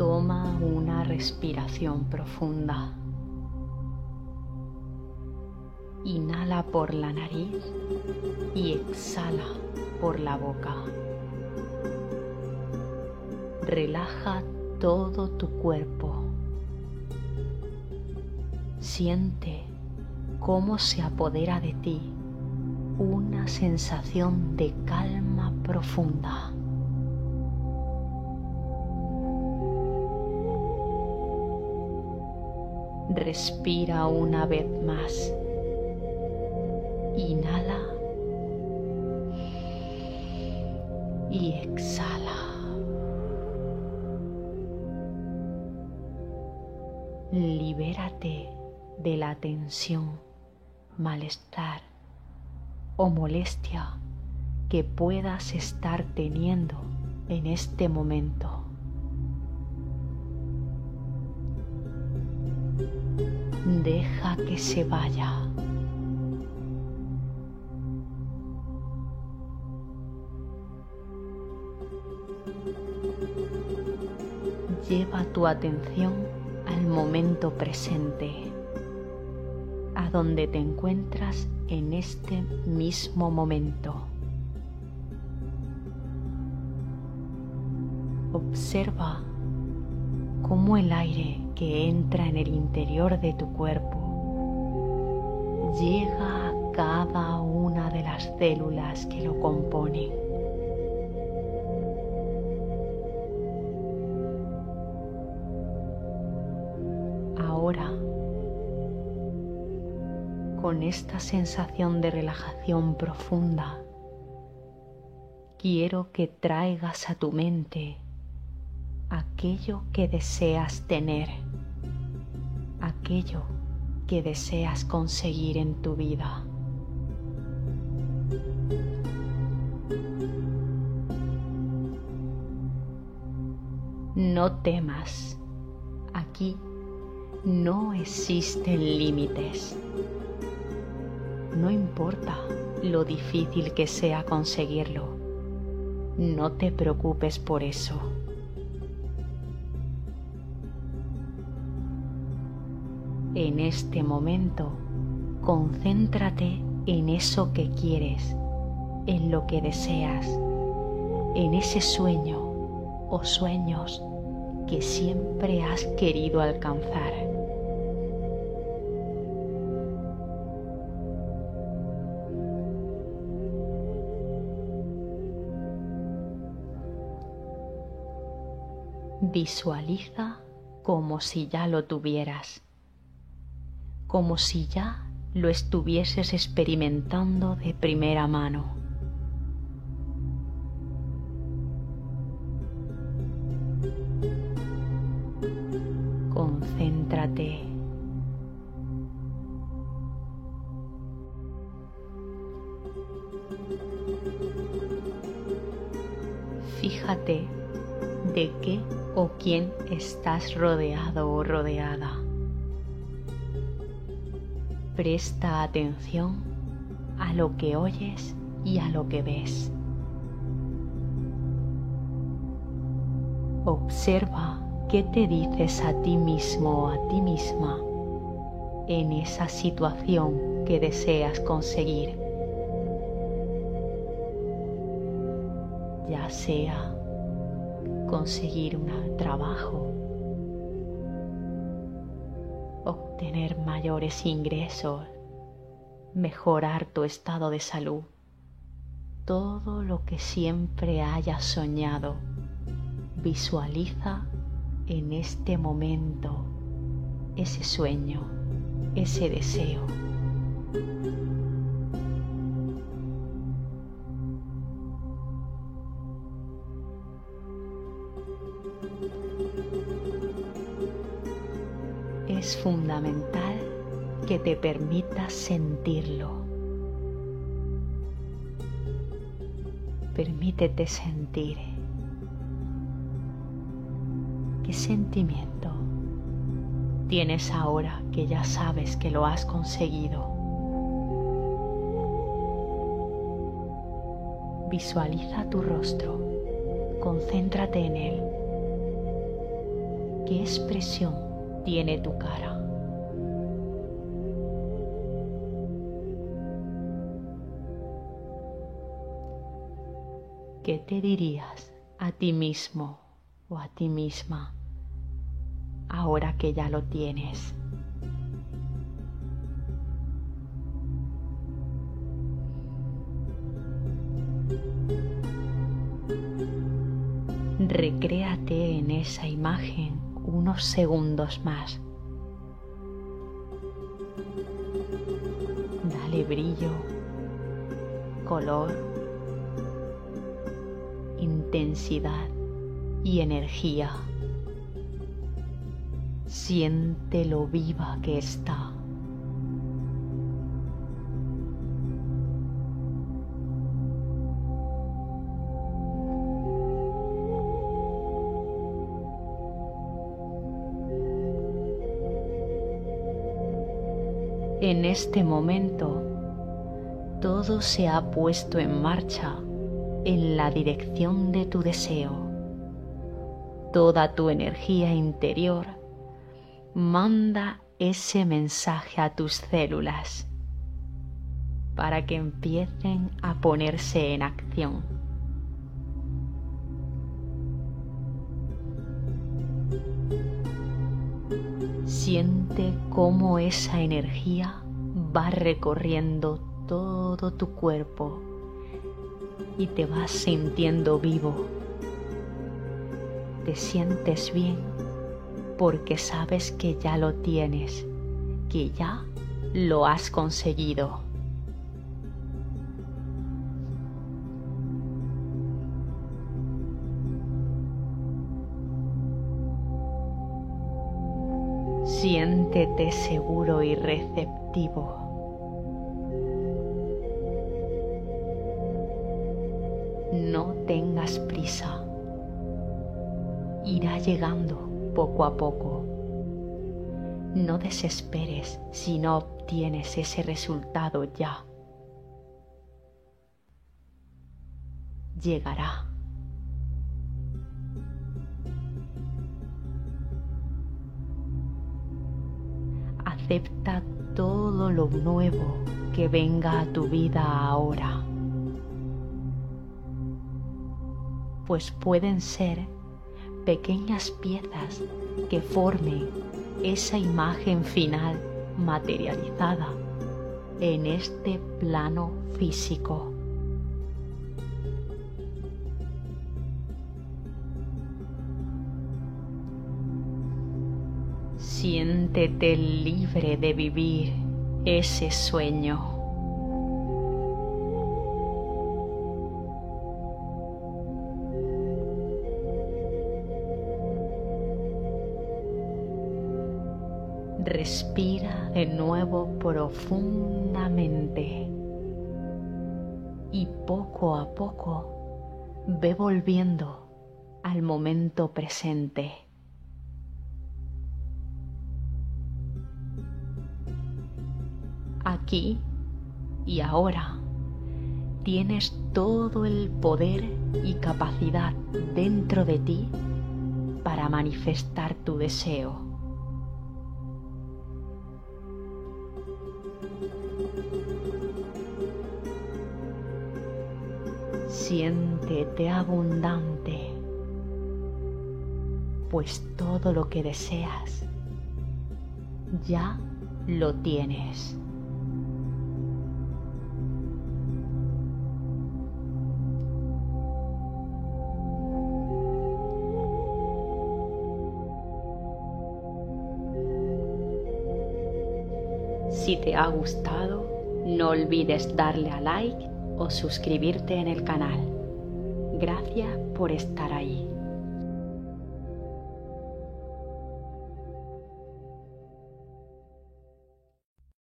Toma una respiración profunda. Inhala por la nariz y exhala por la boca. Relaja todo tu cuerpo. Siente cómo se apodera de ti una sensación de calma profunda. Respira una vez más. Inhala y exhala. Libérate de la tensión, malestar o molestia que puedas estar teniendo en este momento. Deja que se vaya. Lleva tu atención al momento presente, a donde te encuentras en este mismo momento. Observa cómo el aire que entra en el interior de tu cuerpo llega a cada una de las células que lo componen. Ahora, con esta sensación de relajación profunda, quiero que traigas a tu mente aquello que deseas tener, aquello que deseas conseguir en tu vida. No temas, aquí no existen límites. No importa lo difícil que sea conseguirlo, no te preocupes por eso. En este momento, concéntrate en eso que quieres, en lo que deseas, en ese sueño o sueños que siempre has querido alcanzar. Visualiza como si ya lo tuvieras como si ya lo estuvieses experimentando de primera mano. Concéntrate. Fíjate de qué o quién estás rodeado o rodeada. Presta atención a lo que oyes y a lo que ves. Observa qué te dices a ti mismo o a ti misma en esa situación que deseas conseguir. Ya sea conseguir un trabajo, obtener mayores ingresos, mejorar tu estado de salud, todo lo que siempre hayas soñado, visualiza en este momento ese sueño, ese deseo. Que te permitas sentirlo. Permítete sentir. ¿Qué sentimiento tienes ahora que ya sabes que lo has conseguido? Visualiza tu rostro, concéntrate en él ¿Qué expresión tiene tu cara? ¿Qué te dirías a ti mismo o a ti misma ahora que ya lo tienes? Recréate en esa imagen unos segundos más. Dale brillo, color intensidad y energía. Siente lo viva que está. En este momento, todo se ha puesto en marcha en la dirección de tu deseo. Toda tu energía interior manda ese mensaje a tus células para que empiecen a ponerse en acción. Siente cómo esa energía va recorriendo todo tu cuerpo y te vas sintiendo vivo. Te sientes bien porque sabes que ya lo tienes, que ya lo has conseguido. Siéntete seguro y receptivo. No tengas prisa. Irá llegando poco a poco. No desesperes si no obtienes ese resultado ya. Llegará. Acepta todo lo nuevo que venga a tu vida ahora. Pues pueden ser pequeñas piezas que formen esa imagen final materializada en este plano físico. Siéntete libre de vivir ese sueño. Respira de nuevo profundamente y poco a poco ve volviendo al momento presente. Aquí y ahora tienes todo el poder y capacidad dentro de ti para manifestar tu deseo. Siéntete abundante, pues todo lo que deseas ya lo tienes. Si te ha gustado, no olvides darle a like o suscribirte en el canal. Gracias por estar ahí.